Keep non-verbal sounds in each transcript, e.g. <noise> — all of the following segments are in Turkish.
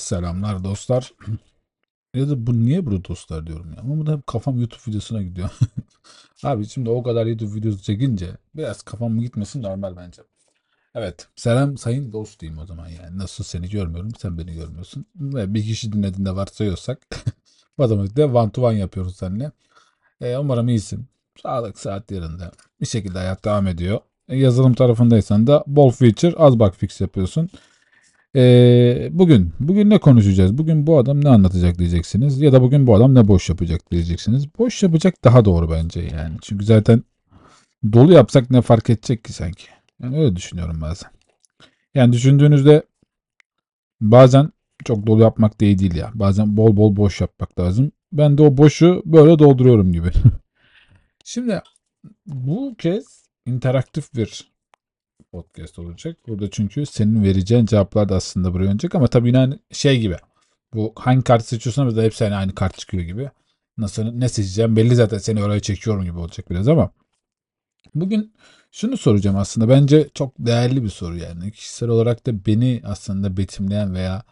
Selamlar dostlar. <clears throat> Ya da bu niye burada dostlar diyorum ya. Ama da hep kafam YouTube videosuna gidiyor. <laughs> Abi şimdi o kadar YouTube videosu çekince biraz kafam gitmesin normal bence. Evet. Selam sayın dost diyeyim o zaman yani. Nasıl seni görmüyorum sen beni görmüyorsun. Ve bir kişi dinlediğinde varsayıyorsak <laughs> matematikte one to one yapıyoruz seninle. E, umarım iyisin. Sağlık saat yerinde. Bir şekilde hayat devam ediyor. E, yazılım tarafındaysan da bol feature az bug fix yapıyorsun. Ee, bugün bugün ne konuşacağız? Bugün bu adam ne anlatacak diyeceksiniz ya da bugün bu adam ne boş yapacak diyeceksiniz. Boş yapacak daha doğru bence yani. Çünkü zaten dolu yapsak ne fark edecek ki sanki? Yani öyle düşünüyorum bazen. Yani düşündüğünüzde bazen çok dolu yapmak değil değil ya. Bazen bol bol boş yapmak lazım. Ben de o boşu böyle dolduruyorum gibi. <laughs> Şimdi bu kez interaktif bir podcast olacak. Burada çünkü senin vereceğin cevaplar da aslında buraya oynayacak ama tabii yine şey gibi. Bu hangi kart seçiyorsan da hepsi aynı kart çıkıyor gibi. Nasıl ne seçeceğim belli zaten seni oraya çekiyorum gibi olacak biraz ama. Bugün şunu soracağım aslında. Bence çok değerli bir soru yani. Kişisel olarak da beni aslında betimleyen veya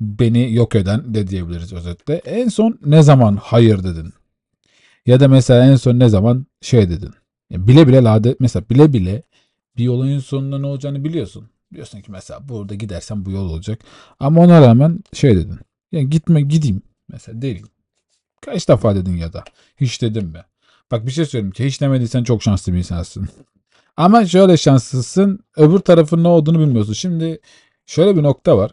beni yok eden de diyebiliriz özetle. En son ne zaman hayır dedin? Ya da mesela en son ne zaman şey dedin? Yani bile bile lade mesela bile bile bir olayın sonunda ne olacağını biliyorsun. Diyorsun ki mesela burada gidersen bu yol olacak. Ama ona rağmen şey dedin. Yani gitme gideyim. Mesela değil. Kaç defa dedin ya da. Hiç dedim mi? Bak bir şey söyleyeyim ki hiç demediysen çok şanslı bir insansın. Ama şöyle şanslısın. Öbür tarafın ne olduğunu bilmiyorsun. Şimdi şöyle bir nokta var.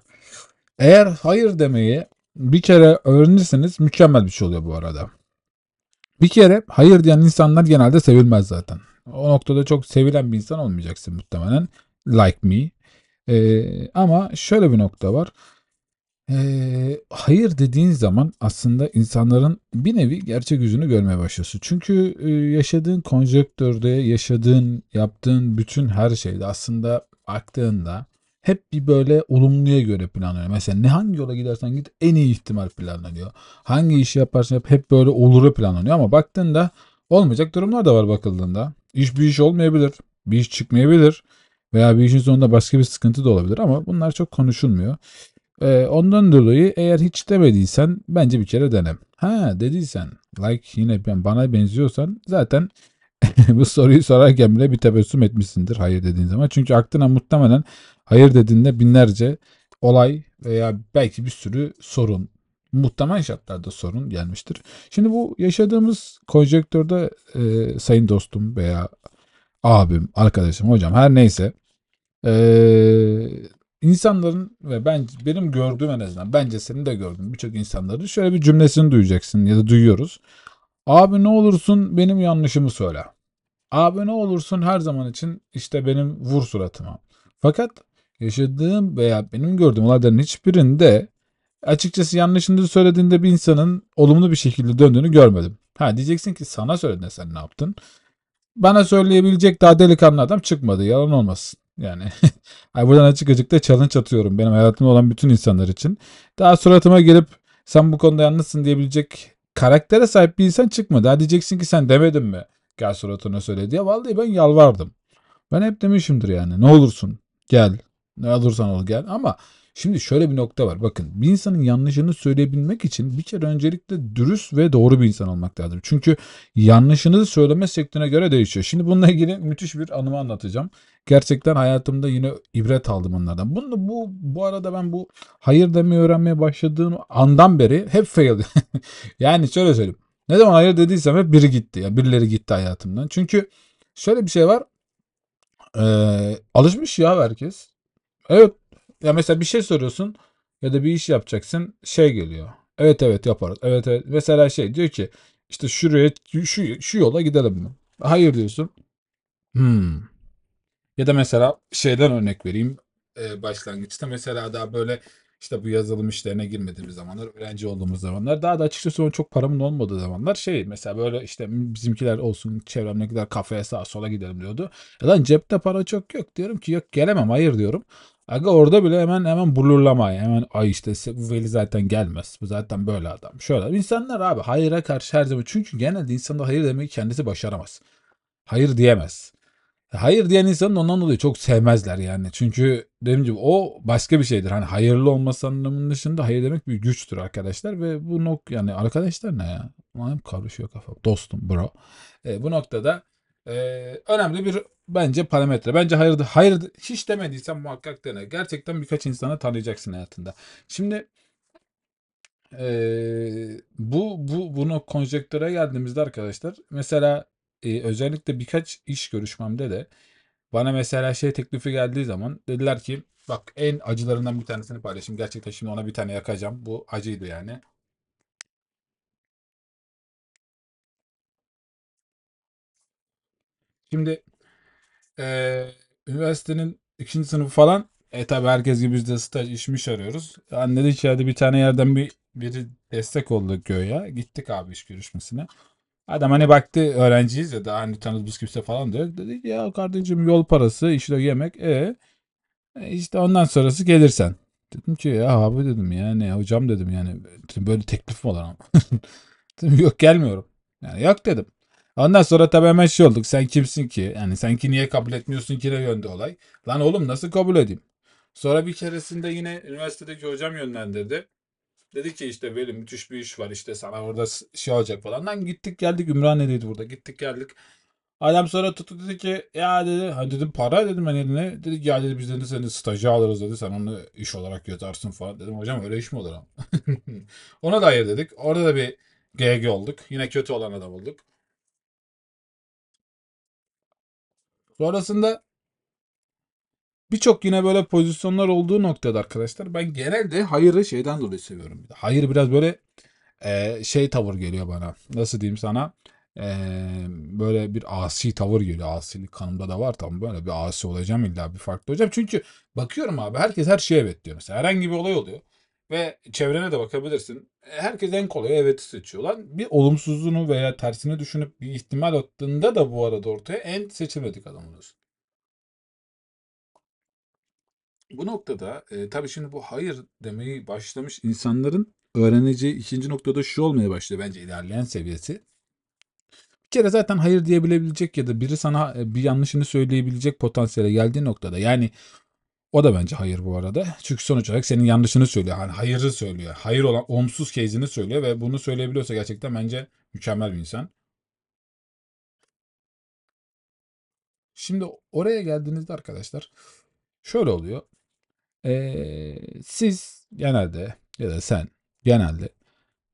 Eğer hayır demeyi bir kere öğrenirseniz mükemmel bir şey oluyor bu arada. Bir kere hayır diyen insanlar genelde sevilmez zaten. O noktada çok sevilen bir insan olmayacaksın muhtemelen. Like me. Ee, ama şöyle bir nokta var. Ee, hayır dediğin zaman aslında insanların bir nevi gerçek yüzünü görmeye başlıyorsun. Çünkü e, yaşadığın konjöktörde, yaşadığın, yaptığın bütün her şeyde aslında baktığında hep bir böyle olumluya göre planlanıyor. Mesela ne hangi yola gidersen git en iyi ihtimal planlanıyor. Hangi işi yaparsan yap hep böyle oluru planlanıyor ama baktığında olmayacak durumlar da var bakıldığında. İş bir iş olmayabilir. Bir iş çıkmayabilir. Veya bir işin sonunda başka bir sıkıntı da olabilir ama bunlar çok konuşulmuyor. Ee, ondan dolayı eğer hiç demediysen bence bir kere denem. Ha dediysen like yine ben bana benziyorsan zaten <laughs> bu soruyu sorarken bile bir tebessüm etmişsindir hayır dediğin zaman. Çünkü aklına muhtemelen hayır dediğinde binlerce olay veya belki bir sürü sorun muhtemel şartlarda sorun gelmiştir. Şimdi bu yaşadığımız konjektörde e, sayın dostum veya abim, arkadaşım, hocam her neyse e, insanların ve ben benim gördüğüm en azından bence senin de gördüğün birçok insanların şöyle bir cümlesini duyacaksın ya da duyuyoruz. Abi ne olursun benim yanlışımı söyle. Abi ne olursun her zaman için işte benim vur suratıma. Fakat yaşadığım veya benim gördüğüm olayların hiçbirinde açıkçası yanlışını söylediğinde bir insanın olumlu bir şekilde döndüğünü görmedim. Ha diyeceksin ki sana söylediğinde sen ne yaptın? Bana söyleyebilecek daha delikanlı adam çıkmadı. Yalan olmasın. Yani <laughs> buradan açık açık da challenge atıyorum benim hayatımda olan bütün insanlar için. Daha suratıma gelip sen bu konuda yanlışsın diyebilecek karaktere sahip bir insan çıkmadı. Ha diyeceksin ki sen demedin mi? Gel suratına söyle diye. Vallahi ben yalvardım. Ben hep demişimdir yani. Ne olursun gel. Ne olursan ol gel. Ama Şimdi şöyle bir nokta var. Bakın bir insanın yanlışını söyleyebilmek için bir kere öncelikle dürüst ve doğru bir insan olmak lazım. Çünkü yanlışını söyleme şekline göre değişiyor. Şimdi bununla ilgili müthiş bir anımı anlatacağım. Gerçekten hayatımda yine ibret aldım onlardan. Bunu bu bu arada ben bu hayır demeyi öğrenmeye başladığım andan beri hep fail. <laughs> yani şöyle söyleyeyim. Ne zaman hayır dediysem hep biri gitti. Yani birileri gitti hayatımdan. Çünkü şöyle bir şey var. Ee, alışmış ya herkes. Evet ya mesela bir şey soruyorsun ya da bir iş yapacaksın şey geliyor. Evet evet yaparız. Evet evet. Mesela şey diyor ki işte şuraya şu, şu yola gidelim mi? Hayır diyorsun. Hmm. Ya da mesela şeyden örnek vereyim e, başlangıçta mesela daha böyle işte bu yazılım işlerine girmediğimiz zamanlar, öğrenci olduğumuz zamanlar, daha da açıkçası çok paramın olmadığı zamanlar şey mesela böyle işte bizimkiler olsun çevremde kadar kafeye sağa sola gidelim diyordu. Ya lan cepte para çok yok diyorum ki yok gelemem hayır diyorum. Aga orada bile hemen hemen blurlama hemen ay işte bu veli zaten gelmez. Bu zaten böyle adam. Şöyle insanlar abi hayıra karşı her zaman çünkü genelde insanda hayır demeyi kendisi başaramaz. Hayır diyemez. Hayır diyen insanın ondan dolayı çok sevmezler yani. Çünkü dediğim gibi o başka bir şeydir. Hani hayırlı olması anlamının dışında hayır demek bir güçtür arkadaşlar. Ve bu nok yani arkadaşlar ne ya? Ulan hep karışıyor kafam. Dostum bro. E, bu noktada e, önemli bir bence parametre. Bence hayır, hayır hiç demediysen muhakkak dene. Gerçekten birkaç insana tanıyacaksın hayatında. Şimdi e, bu bu bunu konjektüre geldiğimizde arkadaşlar mesela e, özellikle birkaç iş görüşmemde de bana mesela şey teklifi geldiği zaman dediler ki bak en acılarından bir tanesini paylaşayım. Gerçekten şimdi ona bir tane yakacağım. Bu acıydı yani. Şimdi eee, üniversitenin ikinci sınıfı falan e tabi herkes gibi biz de staj işmiş arıyoruz. Dedik ya hadi bir tane yerden bir biri destek oldu göğe. Gittik abi iş görüşmesine. Adam hani baktı öğrenciyiz ya daha hani tanıdığımız kimse falan da yok. Dedik ya kardeşim yol parası işte yemek e E işte ondan sonrası gelirsen. Dedim ki ya abi dedim yani hocam dedim yani böyle teklif mi olur ama. <laughs> Dedim, yok gelmiyorum. Yani yok dedim. Ondan sonra tabii hemen şey olduk. Sen kimsin ki? Yani sen ki niye kabul etmiyorsun ki ne yönde olay? Lan oğlum nasıl kabul edeyim? Sonra bir keresinde yine üniversitedeki hocam yönlendirdi. Dedi ki işte böyle müthiş bir iş var işte sana orada şey olacak falan. Lan gittik geldik Ümraniye'deydi burada. Gittik geldik. Adam sonra tuttu dedi ki ya dedi ha dedim para dedim ben eline. Dedi ya dedi biz dedi seni stajı alırız dedi sen onu iş olarak yatarsın falan. Dedim hocam öyle iş mi olur ama? <laughs> Ona da hayır dedik. Orada da bir GG olduk. Yine kötü olan adam olduk. Sonrasında birçok yine böyle pozisyonlar olduğu noktada arkadaşlar ben genelde hayırı şeyden dolayı seviyorum. Hayır biraz böyle e, şey tavır geliyor bana. Nasıl diyeyim sana? E, böyle bir asi tavır geliyor. Asilik kanımda da var tam böyle bir asi olacağım illa bir farklı olacağım. Çünkü bakıyorum abi herkes her şeye evet diyor. Mesela herhangi bir olay oluyor. Ve çevrene de bakabilirsin. E, Herkes en kolay evet seçiyor lan. Bir olumsuzluğunu veya tersini düşünüp bir ihtimal attığında da bu arada ortaya en seçilmedik adam oluyorsun. Bu noktada e, tabii şimdi bu hayır demeyi başlamış insanların öğreneceği ikinci noktada şu olmaya başlıyor bence ilerleyen seviyesi. Bir kere zaten hayır diyebilebilecek ya da biri sana e, bir yanlışını söyleyebilecek potansiyele geldiği noktada yani o da bence hayır bu arada. Çünkü sonuç olarak senin yanlışını söylüyor. Hani hayırı söylüyor. Hayır olan olumsuz case'ini söylüyor ve bunu söyleyebiliyorsa gerçekten bence mükemmel bir insan. Şimdi oraya geldiğinizde arkadaşlar şöyle oluyor. Ee, siz genelde ya da sen genelde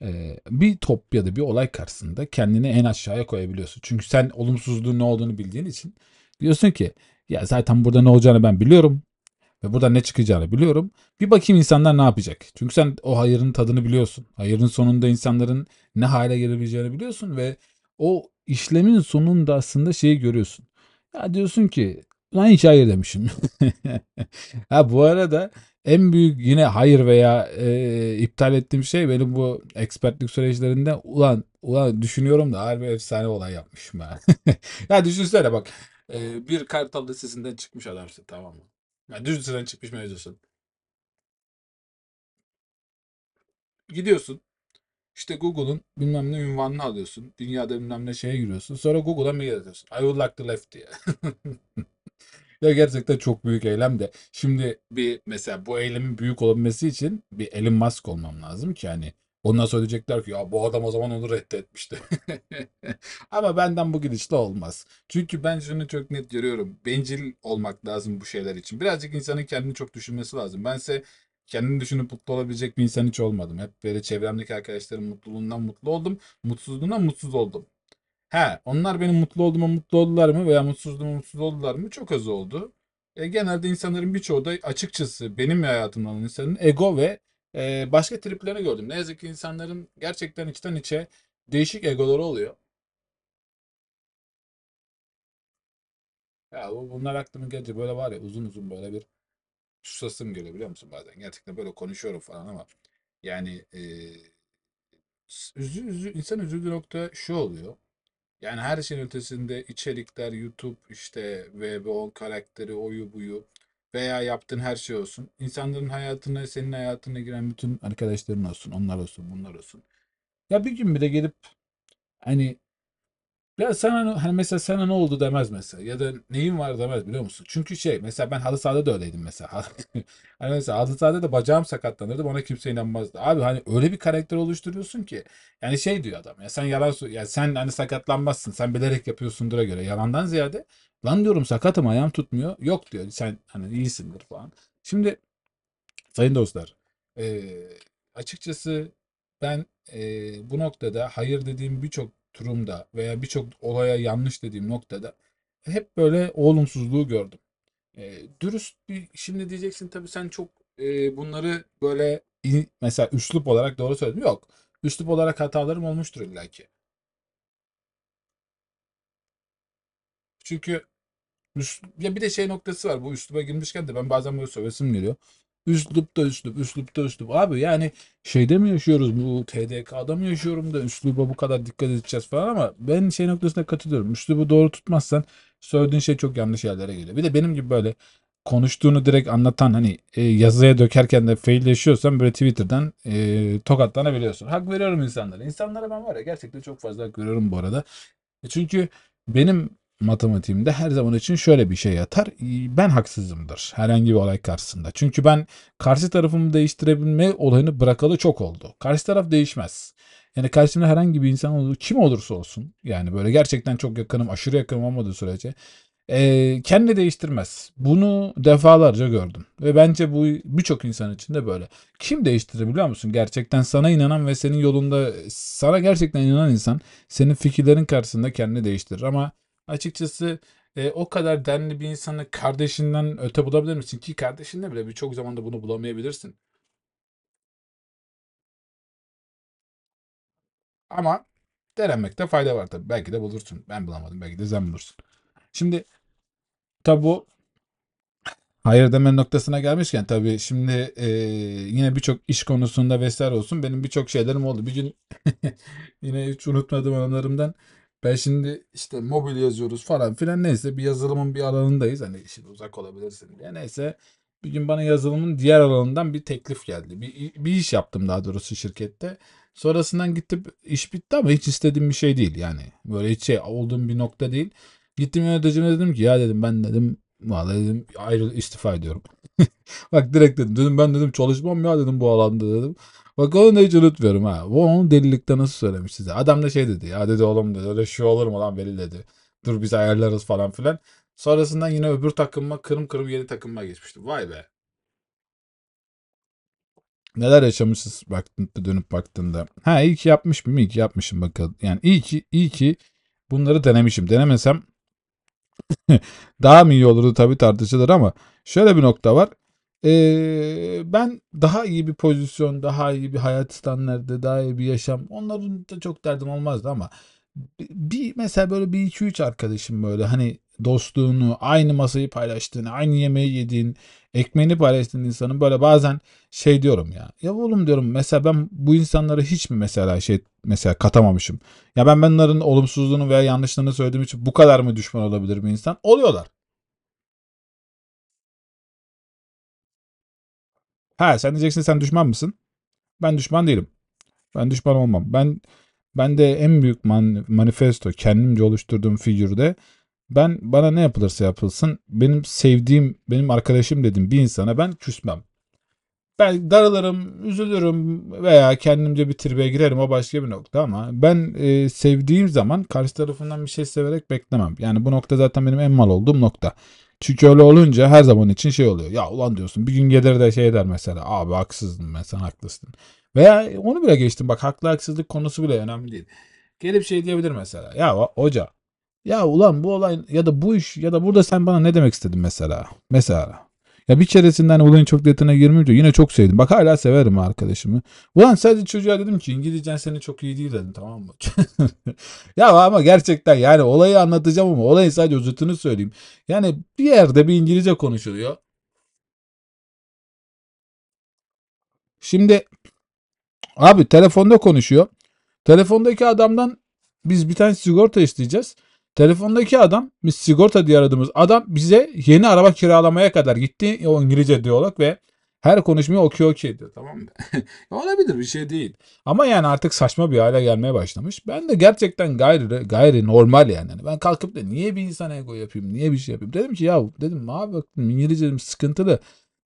e, bir top ya da bir olay karşısında kendini en aşağıya koyabiliyorsun. Çünkü sen olumsuzluğun ne olduğunu bildiğin için diyorsun ki ya zaten burada ne olacağını ben biliyorum ve burada ne çıkacağını biliyorum. Bir bakayım insanlar ne yapacak. Çünkü sen o hayırın tadını biliyorsun. Hayırın sonunda insanların ne hale gelebileceğini biliyorsun ve o işlemin sonunda aslında şeyi görüyorsun. Ya diyorsun ki lan hiç hayır demişim. <laughs> Ha bu arada en büyük yine hayır veya e, iptal ettiğim şey benim bu expertlik süreçlerinde ulan ulan düşünüyorum da harbi efsane olay yapmışım ben. <laughs> ya düşünsene bak e, bir Kartal Lisesi'nden çıkmış adamsın tamam mı? Ya düz liseden çıkmış mevzusun. Gidiyorsun işte Google'un bilmem ne ünvanını alıyorsun. Dünyada bilmem ne şeye giriyorsun. Sonra Google'a mail atıyorsun. I would like to left diye. <laughs> Ya gerçekten çok büyük eylem de. Şimdi bir mesela bu eylemin büyük olabilmesi için bir Elon Musk olmam lazım ki yani. Ondan sonra diyecekler ki ya bu adam o zaman onu reddetmişti. <laughs> Ama benden bu gidişle olmaz. Çünkü ben şunu çok net görüyorum. Bencil olmak lazım bu şeyler için. Birazcık insanın kendini çok düşünmesi lazım. Bense kendini düşünüp mutlu olabilecek bir insan hiç olmadım. Hep böyle çevremdeki arkadaşlarım mutluluğundan mutlu oldum. Mutsuzluğundan mutsuz oldum. He, onlar benim mutlu olduğuma mutlu oldular mı veya mutsuzluğuma mutsuz oldular mı? Çok az oldu. E, genelde insanların birçoğu da açıkçası benim hayatımdan insanın ego ve e, başka triplerini gördüm. Ne yazık ki insanların gerçekten içten içe değişik egoları oluyor. Ya bu- bunlar aklıma gelince böyle var ya uzun uzun böyle bir susasım geliyor biliyor musun bazen? Gerçekten böyle konuşuyorum falan ama yani e, üzü, üzü, insan üzüldüğü nokta şu oluyor. Yani her şeyin ötesinde içerikler, YouTube işte ve bu o karakteri, oyu buyu veya yaptığın her şey olsun. İnsanların hayatına, senin hayatına giren bütün arkadaşların olsun, onlar olsun, bunlar olsun. Ya bir gün bile gelip hani Ya sana hani mesela sana ne oldu demez mesela ya da neyin var demez biliyor musun? Çünkü şey mesela ben halı sahada da öyleydim mesela. <laughs> Hani mesela halı sahada da bacağım sakatlanırdı bana kimse inanmazdı. Abi hani öyle bir karakter oluşturuyorsun ki yani şey diyor adam ya sen yalan ya sen hani sakatlanmazsın sen bilerek yapıyorsundur'a göre yalandan ziyade lan diyorum sakatım ayağım tutmuyor. Yok diyor sen hani iyisindir falan. Şimdi sayın dostlar eee, açıkçası ben eee, bu noktada hayır dediğim birçok turumda veya birçok olaya yanlış dediğim noktada hep böyle olumsuzluğu gördüm. Eee, dürüst bir şimdi diyeceksin tabii sen çok eee, bunları böyle iyi- mesela üslup olarak doğru söyledim. Yok. Üslup olarak hatalarım olmuştur illaki. Çünkü ya bir de şey noktası var. Bu üsluba girmişken de ben bazen böyle sövesim geliyor. Üslup da üslup, üslup da üslup. Abi yani şeyde mi yaşıyoruz bu TDK'da mı yaşıyorum da üsluba bu kadar dikkat edeceğiz falan ama ben şey noktasına katılıyorum. Üslubu doğru tutmazsan söylediğin şey çok yanlış yerlere geliyor. Bir de benim gibi böyle konuştuğunu direkt anlatan hani e, yazıya dökerken de fail yaşıyorsan böyle Twitter'dan e, tokatlanabiliyorsun. Hak veriyorum insanlara. İnsanlara ben var ya gerçekten çok fazla hak veriyorum bu arada. E Çünkü benim matematiğimde her zaman için şöyle bir şey yatar. Ben haksızımdır herhangi bir olay karşısında. Çünkü ben karşı tarafımı değiştirebilme olayını bırakalı çok oldu. Karşı taraf değişmez. Yani karşımda herhangi bir insan olur, kim olursa olsun yani böyle gerçekten çok yakınım, aşırı yakınım olmadığı sürece Eee, kendini değiştirmez. Bunu defalarca gördüm. Ve bence bu birçok insan için de böyle. Kim değiştirir biliyor musun? Gerçekten sana inanan ve senin yolunda sana gerçekten inanan insan senin fikirlerin karşısında kendini değiştirir. Ama açıkçası e, o kadar denli bir insanı kardeşinden öte bulabilir misin? Ki kardeşinle bile birçok zamanda bunu bulamayabilirsin. Ama denemekte fayda var tabii. Belki de bulursun. Ben bulamadım. Belki de sen bulursun. Şimdi tabi bu Hayır deme noktasına gelmişken tabii şimdi e, yine birçok iş konusunda vesaire olsun benim birçok şeylerim oldu. Bir gün <laughs> yine hiç unutmadığım anılarımdan ben şimdi işte mobil yazıyoruz falan filan neyse bir yazılımın bir alanındayız. Hani işin uzak olabilirsin diye. Neyse bir gün bana yazılımın diğer alanından bir teklif geldi. Bir, bir iş yaptım daha doğrusu şirkette. Sonrasından gittim iş bitti ama hiç istediğim bir şey değil yani. Böyle hiç şey olduğum bir nokta değil. Gittim yöneticime dedim ki ya dedim ben dedim Vallahi dedim ayrı istifa ediyorum. <laughs> Bak direkt dedim. Dedim ben dedim çalışmam ya dedim bu alanda dedim. Bak onu da hiç unutmuyorum ha. Bu onun delilikte nasıl söylemiş size. Adam da şey dedi ya dedi oğlum dedi öyle şey olur mu lan Veli dedi. Dur biz ayarlarız falan filan. Sonrasından yine öbür takımma kırım kırım yeni takımma geçmiştim. Vay be. Neler yaşamışız baktın, dönüp baktığında. Ha iyi ki yapmış mıyım? İyi ki yapmışım bakalım. Yani iyi ki iyi ki bunları denemişim. Denemesem <laughs> Daha mı iyi olurdu tabii tartışılır ama şöyle bir nokta var. Ee, ben daha iyi bir pozisyon, daha iyi bir hayat standardı, daha iyi bir yaşam onların da çok derdim olmazdı ama bir mesela böyle bir iki üç arkadaşım böyle hani dostluğunu, aynı masayı paylaştığın, aynı yemeği yediğin, ekmeğini paylaştığın insanın böyle bazen şey diyorum ya. Ya oğlum diyorum mesela ben bu insanlara hiç mi mesela şey mesela katamamışım. Ya ben bunların olumsuzluğunu veya yanlışlarını söylediğim için bu kadar mı düşman olabilir bir insan? Oluyorlar. Ha sen diyeceksin sen düşman mısın? Ben düşman değilim. Ben düşman olmam. Ben ben de en büyük man, manifesto kendimce oluşturduğum figürde ben bana ne yapılırsa yapılsın benim sevdiğim benim arkadaşım dediğim bir insana ben küsmem. Ben darılırım, üzülürüm veya kendimce bir tribe girerim o başka bir nokta ama ben e, sevdiğim zaman karşı tarafından bir şey severek beklemem. Yani bu nokta zaten benim en mal olduğum nokta. Çünkü öyle olunca her zaman için şey oluyor. Ya ulan diyorsun bir gün gelir de şey der mesela abi haksızdım ben sen haklısın. Veya onu bile geçtim bak haklı haksızlık konusu bile önemli değil. Gelip şey diyebilir mesela ya hoca ya ulan bu olay ya da bu iş ya da burada sen bana ne demek istedin mesela? Mesela ya bir keresinden olayın çok detayına girmeyince yine çok sevdim. Bak hala severim arkadaşımı. Ulan sadece çocuğa dedim ki İngilizcen senin çok iyi değil dedim tamam mı? <laughs> ya ama gerçekten yani olayı anlatacağım ama olayın sadece özetini söyleyeyim. Yani bir yerde bir İngilizce konuşuluyor. Şimdi abi telefonda konuşuyor. Telefondaki adamdan biz bir tane sigorta isteyeceğiz. Telefondaki adam biz sigorta diye aradığımız adam bize yeni araba kiralamaya kadar gitti o İngilizce diyalog ve Her konuşmaya okey okey diyor tamam mı? <laughs> Olabilir bir şey değil. Ama yani artık saçma bir hale gelmeye başlamış. Ben de gerçekten gayri, gayri normal yani. Hani ben kalkıp da niye bir insan ego yapayım, niye bir şey yapayım? Dedim ki ya dedim abi bak İngilizce dedim, sıkıntılı.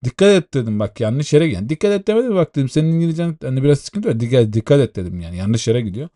Dikkat et dedim bak yanlış yere yani dikkat et demedim bak dedim senin İngilizcen hani biraz sıkıntı var dikkat, dikkat et dedim yani yanlış yere gidiyor.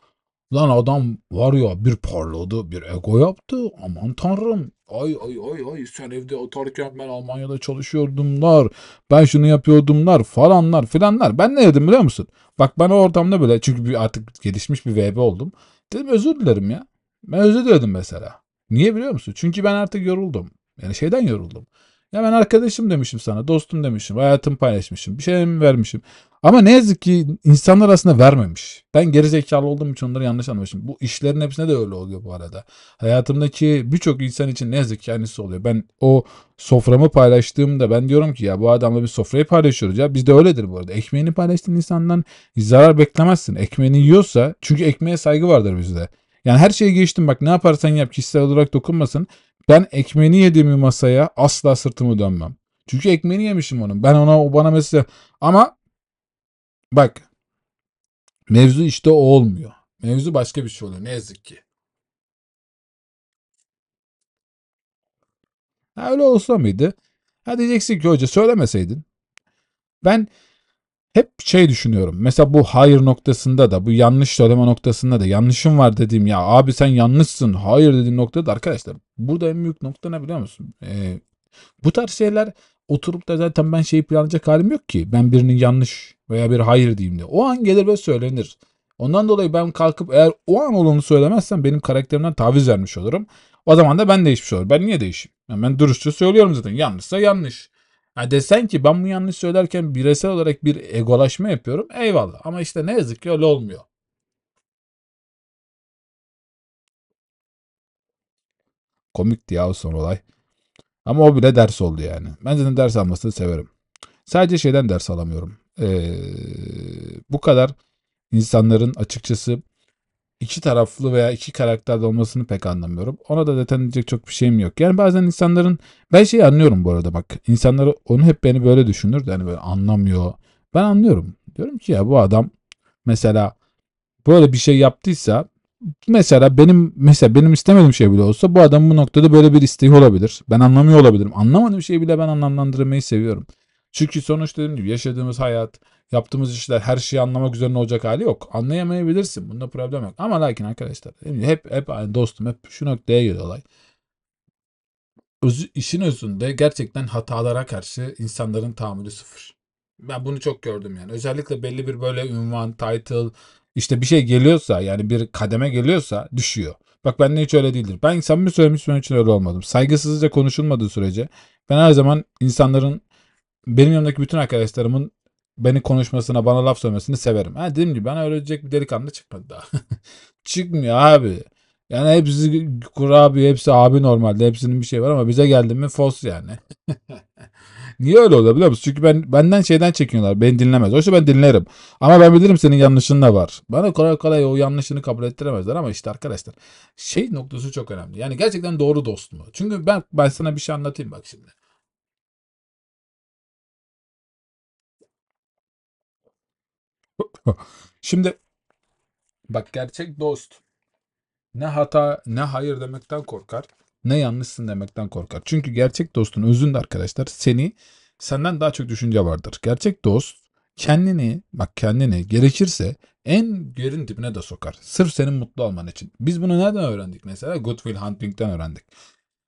Lan adam var ya bir parladı bir ego yaptı aman tanrım ay ay ay ay sen evde otururken ben Almanya'da çalışıyordumlar ben şunu yapıyordumlar falanlar filanlar ben ne dedim biliyor musun? Bak ben o ortamda böyle çünkü bir artık gelişmiş bir VB oldum dedim özür dilerim ya ben özür diledim mesela. Niye biliyor musun? Çünkü ben artık yoruldum yani şeyden yoruldum. Ya ben arkadaşım demişim sana, dostum demişim, hayatımı paylaşmışım, bir şey mi vermişim. Ama ne yazık ki insanlar aslında vermemiş. Ben gerizekalı olduğum için onları yanlış anlamışım. Bu işlerin hepsinde de öyle oluyor bu arada. Hayatımdaki birçok insan için ne yazık ki aynısı oluyor. Ben o soframı paylaştığımda ben diyorum ki ya bu adamla bir sofrayı paylaşıyoruz ya. Bizde öyledir bu arada. Ekmeğini paylaştığın insandan zarar beklemezsin. Ekmeğini yiyorsa çünkü ekmeğe saygı vardır bizde. Yani her şeyi geçtim bak ne yaparsan yap kişisel olarak dokunmasın. Ben ekmeğini yediğimi masaya asla sırtımı dönmem. Çünkü ekmeğini yemişim onun. Ben ona o bana mesela ama bak mevzu işte o olmuyor. Mevzu başka bir şey oluyor ne yazık ki. Ha, öyle olsa mıydı? Ha diyeceksin ki hoca söylemeseydin. Ben hep şey düşünüyorum. Mesela bu hayır noktasında da bu yanlış söyleme noktasında da yanlışım var dediğim ya abi sen yanlışsın hayır dediğim noktada da arkadaşlar burada en büyük nokta ne biliyor musun? Ee, bu tarz şeyler oturup da zaten ben şeyi planlayacak halim yok ki. Ben birinin yanlış veya bir hayır diyeyim diye. O an gelir ve söylenir. Ondan dolayı ben kalkıp eğer o an olanı söylemezsem benim karakterimden taviz vermiş olurum. O zaman da ben değişmiş olurum. Ben niye değişeyim? Yani ben dürüstçe söylüyorum zaten. Yanlışsa yanlış. Ha desen ki ben bu yanlış söylerken bireysel olarak bir egolaşma yapıyorum. Eyvallah. Ama işte ne yazık ki öyle olmuyor. Komikti ya o son olay. Ama o bile ders oldu yani. Ben zaten ders almasını severim. Sadece şeyden ders alamıyorum. Ee, bu kadar insanların açıkçası iki taraflı veya iki karakterde olmasını pek anlamıyorum. Ona da zaten diyecek çok bir şeyim yok. Yani bazen insanların ben şeyi anlıyorum bu arada bak. İnsanları onu hep beni böyle düşünür de hani böyle anlamıyor. Ben anlıyorum. Diyorum ki ya bu adam mesela böyle bir şey yaptıysa mesela benim mesela benim istemediğim şey bile olsa bu adam bu noktada böyle bir isteği olabilir. Ben anlamıyor olabilirim. Anlamadığım şeyi bile ben anlamlandırmayı seviyorum. Çünkü sonuçta dediğim gibi yaşadığımız hayat, yaptığımız işler her şeyi anlamak üzerine olacak hali yok. Anlayamayabilirsin. Bunda problem yok. Ama lakin arkadaşlar hep hep dostum hep şu noktaya geliyor olay. Öz, işin özünde gerçekten hatalara karşı insanların tahammülü sıfır. Ben bunu çok gördüm yani. Özellikle belli bir böyle ünvan, title, işte bir şey geliyorsa yani bir kademe geliyorsa düşüyor. Bak bende hiç öyle değildir. Ben samimi söylemiş benim için öyle olmadım. Saygısızca konuşulmadığı sürece ben her zaman insanların benim yanımdaki bütün arkadaşlarımın beni konuşmasına, bana laf söylemesini severim. Ha dediğim gibi bana ölecek bir delikanlı çıkmadı daha. <laughs> Çıkmıyor abi. Yani hepsi kurabiye, hepsi abi normalde. Hepsinin bir şey var ama bize geldi mi fos yani. <laughs> Niye öyle oluyor biliyor musun? Çünkü ben benden şeyden çekiyorlar. Beni dinlemez. Oysa ben dinlerim. Ama ben bilirim senin yanlışın da var. Bana kolay kolay o yanlışını kabul ettiremezler ama işte arkadaşlar şey noktası çok önemli. Yani gerçekten doğru dost mu? Çünkü ben ben sana bir şey anlatayım bak şimdi. <laughs> Şimdi bak gerçek dost ne hata ne hayır demekten korkar ne yanlışsın demekten korkar. Çünkü gerçek dostun özünde arkadaşlar seni senden daha çok düşünce vardır. Gerçek dost kendini bak kendini gerekirse en yerin dibine de sokar. Sırf senin mutlu olman için. Biz bunu nereden öğrendik mesela? Good Will Hunting'den öğrendik.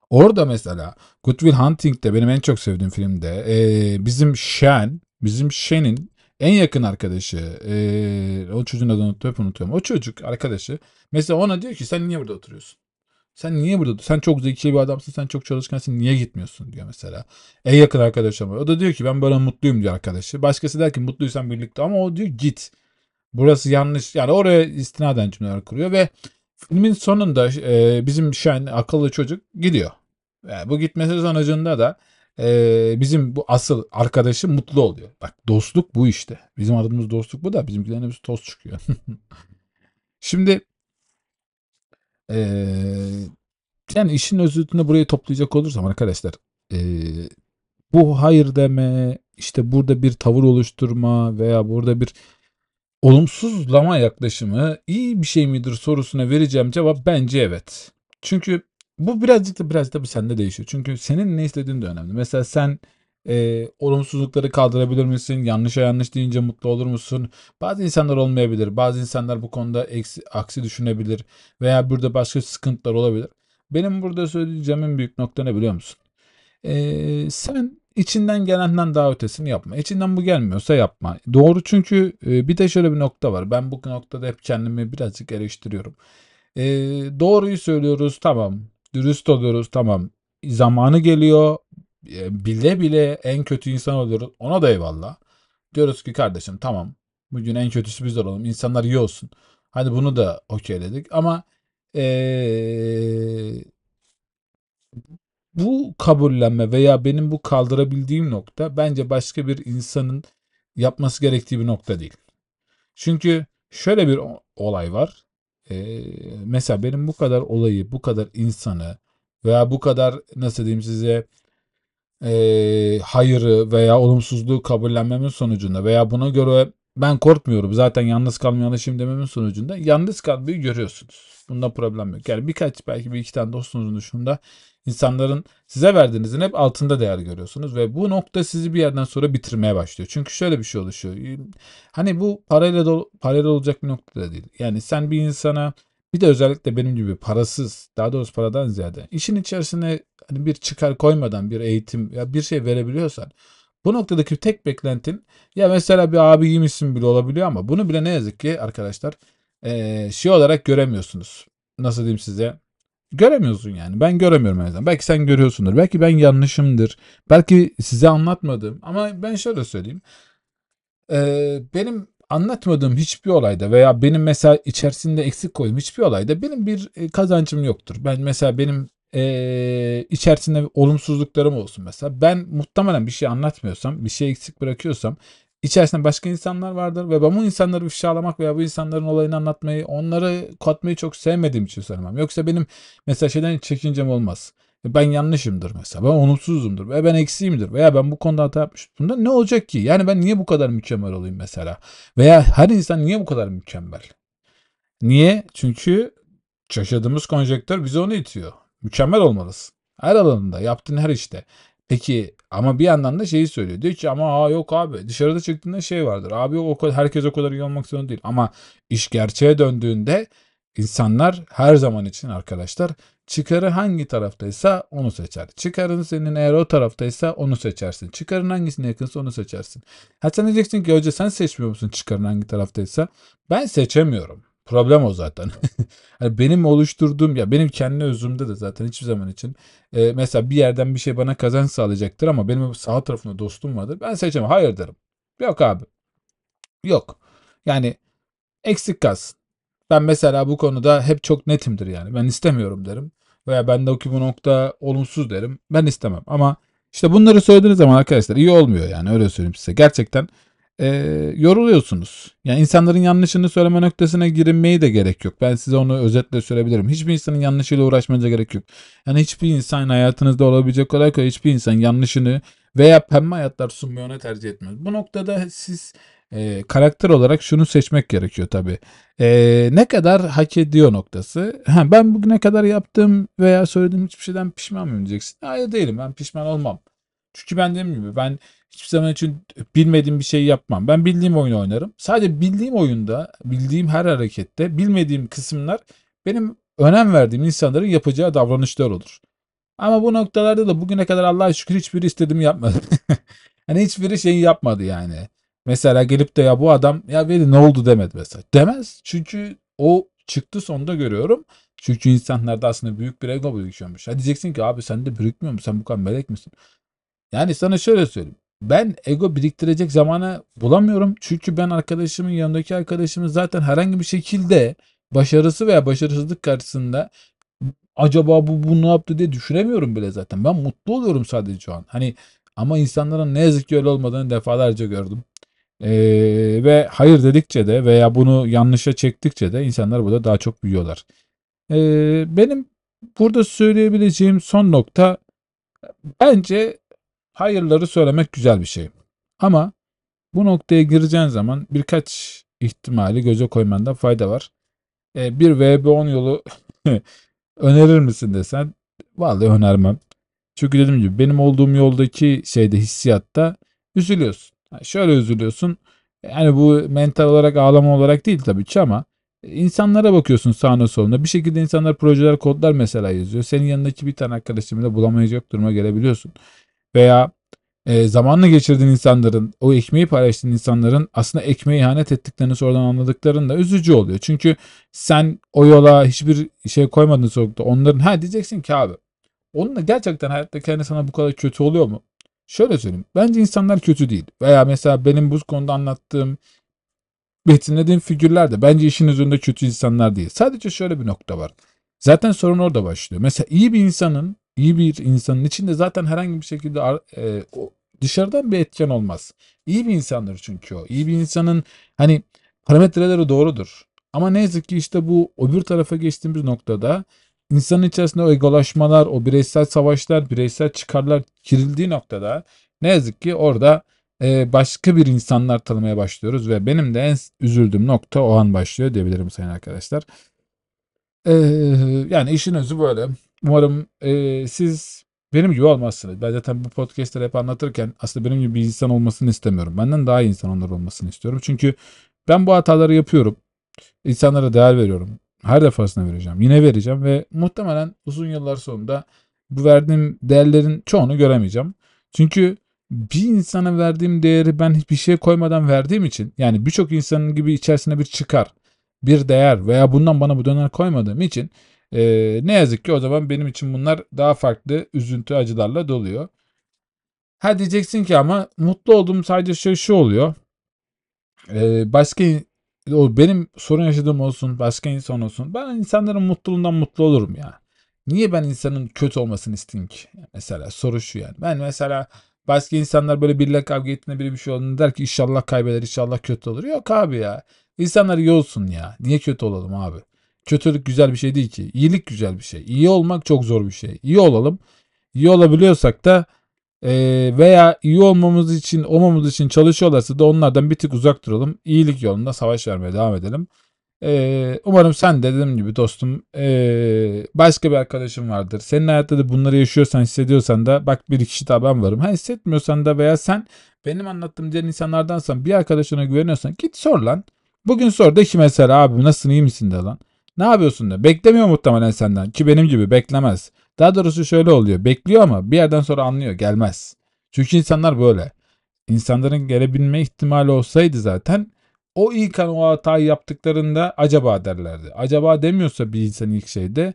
Orada mesela Good Will Hunting'de benim en çok sevdiğim filmde ee, bizim Shen, bizim Shen'in en yakın arkadaşı ee, o çocuğun adını unutup unutuyorum. O çocuk arkadaşı mesela ona diyor ki sen niye burada oturuyorsun? Sen niye burada? Sen çok zeki bir adamsın. Sen çok çalışkansın. Niye gitmiyorsun diyor mesela. En yakın arkadaşım. O da diyor ki ben böyle mutluyum diyor arkadaşı. Başkası der ki mutluysan birlikte ama o diyor git. Burası yanlış. Yani oraya istinaden cümleler kuruyor ve filmin sonunda e, bizim Şen akıllı çocuk gidiyor. Yani bu gitmesi sonucunda da e, bizim bu asıl arkadaşı mutlu oluyor. Bak dostluk bu işte. Bizim adımız dostluk bu da bizimkilerin hepsi toz çıkıyor. <laughs> Şimdi ee, yani işin özütünü buraya toplayacak olursam arkadaşlar ee, bu hayır deme, işte burada bir tavır oluşturma veya burada bir olumsuzlama yaklaşımı iyi bir şey midir sorusuna vereceğim cevap bence evet. Çünkü bu birazcık da biraz da bir sende değişiyor. Çünkü senin ne istediğin de önemli. Mesela sen e, olumsuzlukları kaldırabilir misin? Yanlışa yanlış deyince mutlu olur musun? Bazı insanlar olmayabilir. Bazı insanlar bu konuda eksi, aksi düşünebilir. Veya burada başka sıkıntılar olabilir. Benim burada söyleyeceğim büyük nokta ne biliyor musun? E, sen içinden gelenden daha ötesini yapma. İçinden bu gelmiyorsa yapma. Doğru çünkü e, bir de şöyle bir nokta var. Ben bu noktada hep kendimi birazcık eleştiriyorum. E, doğruyu söylüyoruz tamam. Dürüst oluyoruz tamam. Zamanı geliyor. E, bile bile en kötü insan oluyoruz. Ona da eyvallah. Diyoruz ki kardeşim tamam. Bugün en kötüsü biz olalım. İnsanlar iyi olsun. Hadi bunu da okeyledik. Ama ee, bu kabullenme veya benim bu kaldırabildiğim nokta bence başka bir insanın yapması gerektiği bir nokta değil. Çünkü şöyle bir olay var. Ee, mesela benim bu kadar olayı, bu kadar insanı veya bu kadar nasıl diyeyim size e, hayırı veya olumsuzluğu kabullenmemin sonucunda veya buna göre ben korkmuyorum zaten yalnız kalmayalışım dememin sonucunda yalnız kalmayı görüyorsunuz. Bunda problem yok. Yani birkaç belki bir iki tane dostunuzun dışında insanların size verdiğinizin hep altında değer görüyorsunuz ve bu nokta sizi bir yerden sonra bitirmeye başlıyor. Çünkü şöyle bir şey oluşuyor. Hani bu parayla da, parayla olacak bir nokta da değil. Yani sen bir insana bir de özellikle benim gibi parasız, daha doğrusu paradan ziyade işin içerisine hani bir çıkar koymadan bir eğitim ya bir şey verebiliyorsan bu noktadaki tek beklentin ya mesela bir abi giymişsin bile olabiliyor ama bunu bile ne yazık ki arkadaşlar ee, şey olarak göremiyorsunuz. Nasıl diyeyim size? Göremiyorsun yani. Ben göremiyorum en azından. Belki sen görüyorsundur. Belki ben yanlışımdır. Belki size anlatmadım. Ama ben şöyle söyleyeyim. Ee, benim anlatmadığım hiçbir olayda veya benim mesela içerisinde eksik koyduğum hiçbir olayda benim bir e, kazancım yoktur. Ben mesela benim e, içerisinde olumsuzluklarım olsun mesela. Ben muhtemelen bir şey anlatmıyorsam, bir şey eksik bırakıyorsam içerisinde başka insanlar vardır ve ben bu insanları ifşalamak veya bu insanların olayını anlatmayı, onları katmayı çok sevmediğim için söylemem. Yoksa benim mesela şeyden çekincem olmaz. Ben yanlışımdır mesela. Ben olumsuzumdur. Veya ben eksiğimdir. Veya ben bu konuda hata yapmışım. Bunda ne olacak ki? Yani ben niye bu kadar mükemmel olayım mesela? Veya her insan niye bu kadar mükemmel? Niye? Çünkü yaşadığımız konjektör bize onu itiyor. Mükemmel olmalısın. Her alanında, yaptığın her işte. Peki ama bir yandan da şeyi söylüyor. Diyor ki ama aa yok abi dışarıda çıktığında şey vardır. Abi o kadar, herkes o kadar iyi olmak zorunda değil. Ama iş gerçeğe döndüğünde insanlar her zaman için arkadaşlar çıkarı hangi taraftaysa onu seçer. Çıkarın senin eğer o taraftaysa onu seçersin. Çıkarın hangisine yakınsa onu seçersin. Ha sen diyeceksin ki hoca sen seçmiyor musun çıkarın hangi taraftaysa? Ben seçemiyorum. Problem o zaten. yani <laughs> benim oluşturduğum ya benim kendi özümde de zaten hiçbir zaman için e, mesela bir yerden bir şey bana kazanç sağlayacaktır ama benim sağ tarafında dostum vardır. Ben seçemem. Hayır derim. Yok abi. Yok. Yani eksik kalsın. Ben mesela bu konuda hep çok netimdir yani. Ben istemiyorum derim. Veya bendeki bu nokta olumsuz derim. Ben istemem. Ama işte bunları söylediğiniz zaman arkadaşlar iyi olmuyor yani öyle söyleyeyim size. Gerçekten e, yoruluyorsunuz. Yani insanların yanlışını söyleme noktasına girinmeyi de gerek yok. Ben size onu özetle söyleyebilirim. Hiçbir insanın yanlışıyla uğraşmanıza gerek yok. Yani hiçbir insan hayatınızda olabilecek kolay hiçbir insan yanlışını veya pembe hayatlar sunmayı ona tercih etmez. Bu noktada siz e, karakter olarak şunu seçmek gerekiyor tabii. E, ne kadar hak ediyor noktası. Ha, ben bugüne kadar yaptığım veya söylediğim hiçbir şeyden pişman mıyım diyeceksin. Hayır değilim ben pişman olmam. Çünkü ben dediğim gibi ben hiçbir zaman için bilmediğim bir şey yapmam. Ben bildiğim oyunu oynarım. Sadece bildiğim oyunda, bildiğim her harekette, bilmediğim kısımlar benim önem verdiğim insanların yapacağı davranışlar olur. Ama bu noktalarda da bugüne kadar Allah'a şükür hiçbiri istediğimi yapmadı. <laughs> hani hiçbiri şeyi yapmadı yani. Mesela gelip de ya bu adam ya Veli ne oldu demedi mesela. Demez. Çünkü o çıktı sonunda görüyorum. Çünkü insanlarda aslında büyük bir ego birikiyormuş. Ha diyeceksin ki abi sen de birikmiyor musun? Sen bu kadar melek misin? Yani sana şöyle söyleyeyim. Ben ego biriktirecek zamanı bulamıyorum. Çünkü ben arkadaşımın yanındaki arkadaşımın zaten herhangi bir şekilde başarısı veya başarısızlık karşısında acaba bu, bu ne yaptı diye düşünemiyorum bile zaten. Ben mutlu oluyorum sadece şu an. Hani ama insanların ne yazık ki öyle olmadığını defalarca gördüm. Ee, ve hayır dedikçe de veya bunu yanlışa çektikçe de insanlar burada daha çok büyüyorlar. Ee, benim burada söyleyebileceğim son nokta bence hayırları söylemek güzel bir şey. Ama bu noktaya gireceğin zaman birkaç ihtimali göze koymanda fayda var. E, bir VB10 yolu <laughs> önerir misin desen vallahi önermem. Çünkü dediğim gibi benim olduğum yoldaki şeyde hissiyatta üzülüyorsun. Şöyle üzülüyorsun. Yani bu mental olarak ağlama olarak değil tabii ki ama insanlara bakıyorsun sağına soluna. Bir şekilde insanlar projeler kodlar mesela yazıyor. Senin yanındaki bir tane arkadaşın bile bulamayacak duruma gelebiliyorsun. Veya e, zamanla geçirdiğin insanların, o ekmeği paylaştığın insanların aslında ekmeği ihanet ettiklerini sonradan anladıklarında üzücü oluyor. Çünkü sen o yola hiçbir şey koymadın sokakta. Onların ha diyeceksin ki abi onun da gerçekten hayatta kendi sana bu kadar kötü oluyor mu? Şöyle söyleyeyim. Bence insanlar kötü değil. Veya mesela benim bu konuda anlattığım betimlediğim figürler de bence işin üzerinde kötü insanlar değil. Sadece şöyle bir nokta var. Zaten sorun orada başlıyor. Mesela iyi bir insanın, iyi bir insanın içinde zaten herhangi bir şekilde e, dışarıdan bir etken olmaz. İyi bir insandır çünkü o. İyi bir insanın hani parametreleri doğrudur. Ama ne yazık ki işte bu öbür tarafa geçtiğimiz noktada insanın içerisinde o egolaşmalar, o bireysel savaşlar, bireysel çıkarlar girildiği noktada ne yazık ki orada e, başka bir insanlar tanımaya başlıyoruz ve benim de en üzüldüğüm nokta o an başlıyor diyebilirim sayın arkadaşlar. E, yani işin özü böyle. Umarım e, siz benim gibi olmazsınız. Ben zaten bu podcastleri hep anlatırken aslında benim gibi bir insan olmasını istemiyorum. Benden daha iyi insanlar olmasını istiyorum. Çünkü ben bu hataları yapıyorum. İnsanlara değer veriyorum. Her defasında vereceğim. Yine vereceğim ve muhtemelen uzun yıllar sonunda bu verdiğim değerlerin çoğunu göremeyeceğim. Çünkü bir insana verdiğim değeri ben hiçbir şey koymadan verdiğim için yani birçok insanın gibi içerisine bir çıkar, bir değer veya bundan bana bu döner koymadığım için e, ne yazık ki o zaman benim için bunlar daha farklı üzüntü acılarla doluyor. Ha diyeceksin ki ama mutlu olduğum sadece şey şu oluyor. E, başka o benim sorun yaşadığım olsun, başka insan olsun. Ben insanların mutluluğundan mutlu olurum ya. Niye ben insanın kötü olmasını isteyeyim ki? Mesela soru şu yani. Ben mesela başka insanlar böyle biriyle kavga ettiğinde biri bir şey olduğunda der ki inşallah kaybeder, inşallah kötü olur. Yok abi ya. İnsanlar iyi olsun ya. Niye kötü olalım abi? Kötülük güzel bir şey değil ki. İyilik güzel bir şey. İyi olmak çok zor bir şey. İyi olalım. İyi olabiliyorsak da e, veya iyi olmamız için olmamız için çalışıyorlarsa da onlardan bir tık uzak duralım. İyilik yolunda savaş vermeye devam edelim. E, umarım sen de dediğim gibi dostum e, başka bir arkadaşım vardır. Senin hayatta da bunları yaşıyorsan hissediyorsan da bak bir kişi daha ben varım. Ha hissetmiyorsan da veya sen benim anlattığım diğer insanlardansan bir arkadaşına güveniyorsan git sor lan. Bugün sor de ki mesela abi nasılsın iyi misin de lan. Ne yapıyorsun da. Beklemiyor muhtemelen senden ki benim gibi beklemez. Daha doğrusu şöyle oluyor. Bekliyor ama bir yerden sonra anlıyor. Gelmez. Çünkü insanlar böyle. İnsanların gelebilme ihtimali olsaydı zaten o ilk an o hatayı yaptıklarında acaba derlerdi. Acaba demiyorsa bir insan ilk şeyde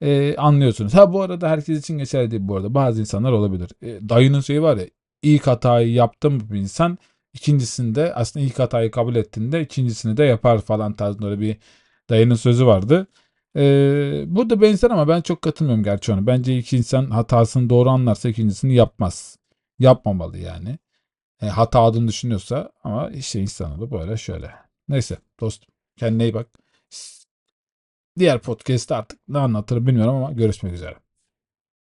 e, anlıyorsunuz. Ha bu arada herkes için geçerli değil bu arada. Bazı insanlar olabilir. E, dayının şeyi var ya ilk hatayı yaptım bir insan ikincisinde aslında ilk hatayı kabul ettiğinde ikincisini de yapar falan tarzında öyle bir dayının sözü vardı. Ee, bu da benzer ama ben çok katılmıyorum gerçi ona. Bence iki insan hatasını doğru anlarsa ikincisini yapmaz. Yapmamalı yani. E, hata adını düşünüyorsa ama işte insanoğlu böyle şöyle. Neyse dostum kendine iyi bak. Diğer podcast'te artık ne anlatırım bilmiyorum ama görüşmek üzere.